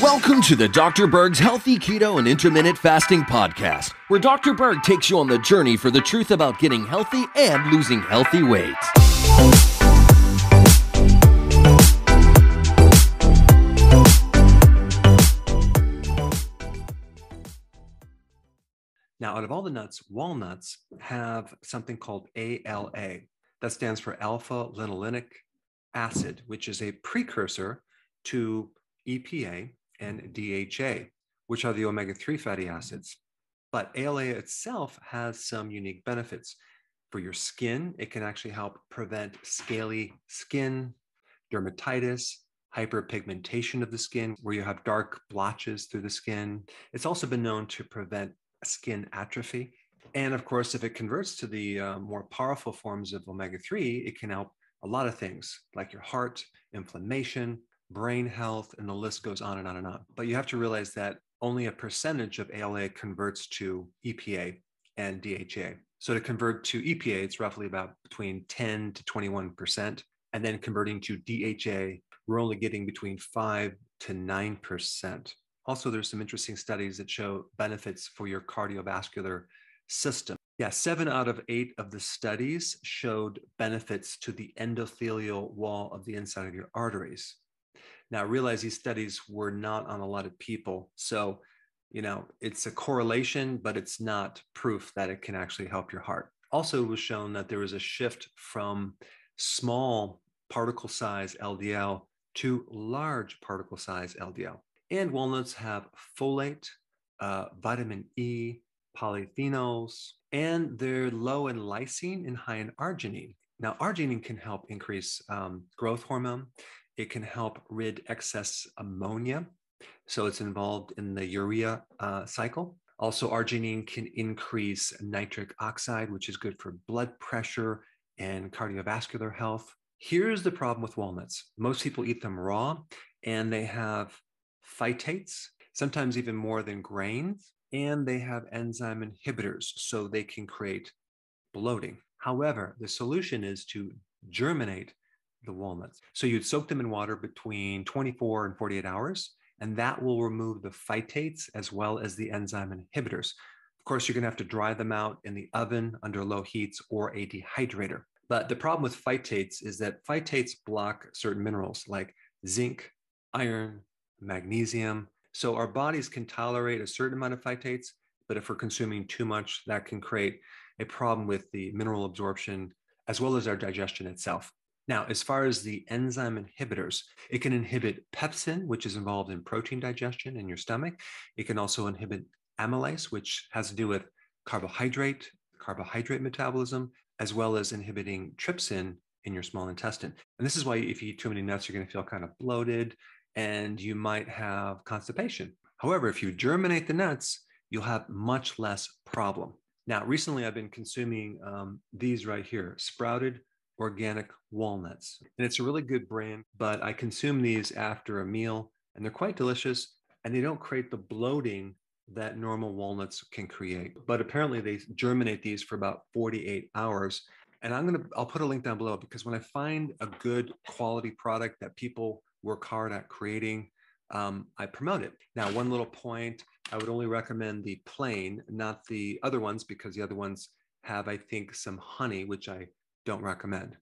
Welcome to the Dr. Berg's Healthy Keto and Intermittent Fasting Podcast, where Dr. Berg takes you on the journey for the truth about getting healthy and losing healthy weight. Now, out of all the nuts, walnuts have something called ALA. That stands for alpha linolenic acid, which is a precursor to EPA and DHA, which are the omega 3 fatty acids. But ALA itself has some unique benefits. For your skin, it can actually help prevent scaly skin, dermatitis, hyperpigmentation of the skin, where you have dark blotches through the skin. It's also been known to prevent skin atrophy. And of course, if it converts to the uh, more powerful forms of omega 3, it can help a lot of things like your heart, inflammation, brain health, and the list goes on and on and on. But you have to realize that only a percentage of ALA converts to EPA and DHA. So to convert to EPA, it's roughly about between 10 to 21%. And then converting to DHA, we're only getting between 5 to 9%. Also, there's some interesting studies that show benefits for your cardiovascular system. Yeah, seven out of eight of the studies showed benefits to the endothelial wall of the inside of your arteries. Now, realize these studies were not on a lot of people. So, you know, it's a correlation, but it's not proof that it can actually help your heart. Also, it was shown that there was a shift from small particle size LDL to large particle size LDL. And walnuts have folate, uh, vitamin E, polyphenols, and they're low in lysine and high in arginine. Now, arginine can help increase um, growth hormone. It can help rid excess ammonia. So it's involved in the urea uh, cycle. Also, arginine can increase nitric oxide, which is good for blood pressure and cardiovascular health. Here's the problem with walnuts most people eat them raw, and they have phytates, sometimes even more than grains, and they have enzyme inhibitors, so they can create bloating. However, the solution is to germinate the walnuts. So you'd soak them in water between 24 and 48 hours, and that will remove the phytates as well as the enzyme inhibitors. Of course, you're going to have to dry them out in the oven under low heats or a dehydrator. But the problem with phytates is that phytates block certain minerals like zinc, iron, magnesium. So our bodies can tolerate a certain amount of phytates, but if we're consuming too much, that can create a problem with the mineral absorption as well as our digestion itself. Now, as far as the enzyme inhibitors, it can inhibit pepsin, which is involved in protein digestion in your stomach. It can also inhibit amylase, which has to do with carbohydrate, carbohydrate metabolism, as well as inhibiting trypsin in your small intestine. And this is why if you eat too many nuts, you're going to feel kind of bloated and you might have constipation. However, if you germinate the nuts, you'll have much less problem. Now, recently I've been consuming um, these right here, sprouted organic walnuts. And it's a really good brand, but I consume these after a meal and they're quite delicious and they don't create the bloating that normal walnuts can create. But apparently they germinate these for about 48 hours. And I'm going to, I'll put a link down below because when I find a good quality product that people work hard at creating, um, I promote it. Now, one little point I would only recommend the plain, not the other ones, because the other ones have, I think, some honey, which I don't recommend.